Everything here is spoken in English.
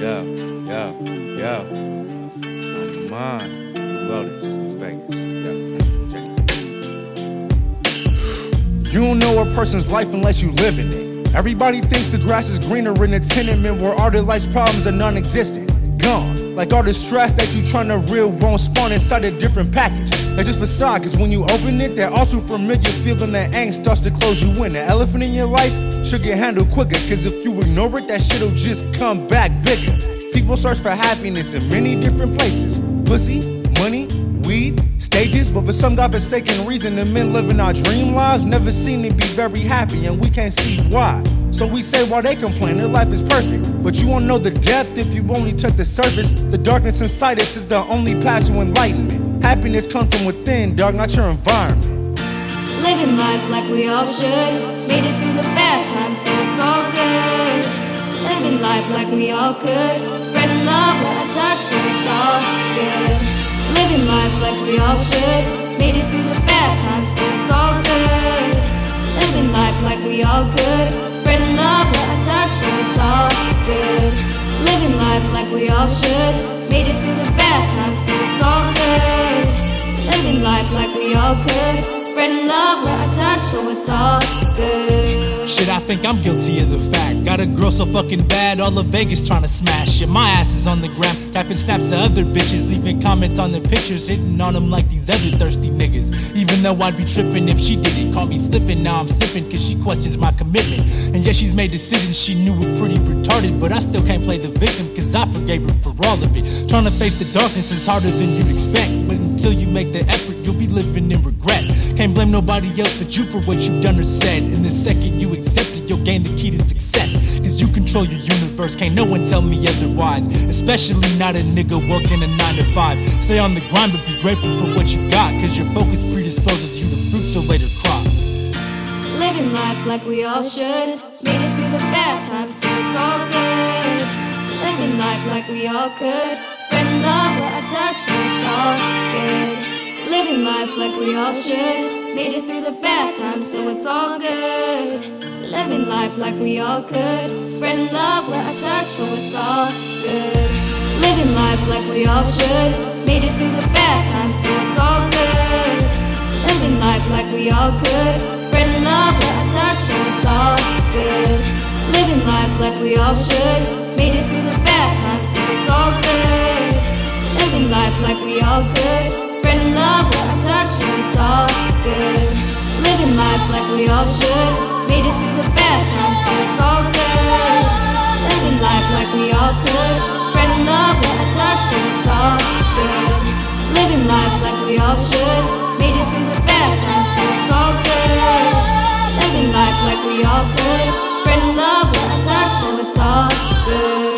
Yeah, yeah, yeah. Money, Vegas. Yeah, check it. You don't know a person's life unless you live in it. Everybody thinks the grass is greener in a tenement where all their life's problems are non existent. Gone. Like all the stress that you tryna reel won't spawn inside a different package. Like just facade, cause when you open it, that also familiar feeling that angst starts to close you in. The elephant in your life should get handled quicker, cause if you ignore it, that shit'll just come back bigger. People search for happiness in many different places pussy, money, stages. But for some godforsaken reason, the men living our dream lives never seem to be very happy, and we can't see why. So we say while they complain, their life is perfect. But you won't know the depth if you only took the surface. The darkness inside us is the only path to enlightenment. Happiness comes from within, dog, not your environment. Living life like we all should. Made it through the bad times, so it's all good. Living life like we all could. Spreading love where I touch, so it's all good. Life like we all should. Made it through the bad times, so it's all good. Living life like we all could. Spreading love where I touch, so it's all good. Living life like we all should. Made it through the bad times, so it's all good. Living life like we all could. Spreading love where I touch, so it's all good. Shit, I think I'm guilty of the fact. Got a girl so fucking bad, all of Vegas trying to smash it. My ass is on the gram, tapping snaps to other bitches, leaving comments on the pictures, hitting on them like these other thirsty niggas. Even though I'd be tripping if she didn't call me slipping, now I'm sipping cause she questions my commitment. And yeah, she's made decisions she knew were pretty retarded, but I still can't play the victim cause I forgave her for all of it. Trying to face the darkness is harder than you'd expect, but until you make the effort, you'll be living in regret. Blame nobody else but you for what you've done or said. And the second you accept it, you'll gain the key to success. Cause you control your universe, can't no one tell me otherwise. Especially not a nigga working a 9 to 5. Stay on the grind, but be grateful for what you got. Cause your focus predisposes you to fruits you'll later crop. Living life like we all should. Made it through the bad times, so it's all good. Living life like we all could. Spreading love where I touch, it's all good. Living life like we all should. Made it through the bad times, so it's all good. Living life like we all could. Spreading love where I touch, so it's all good. Living life like we all should. Made it through the bad times, so it's all good. Living life like we all could. Spreading love where I touch, so it's all good. Living life like we all should. Made it through the bad times, so it's all good. Living life like we all could. Spreading love good. Living life like we all should. Made it through the bad times, so it's all good. Living life like we all could. Spreading love with a touch, so it's all good. Living life like we all should. Made it through the bad times, so it's all good. Living life like we all could. Spreading love with a touch, so it's all good.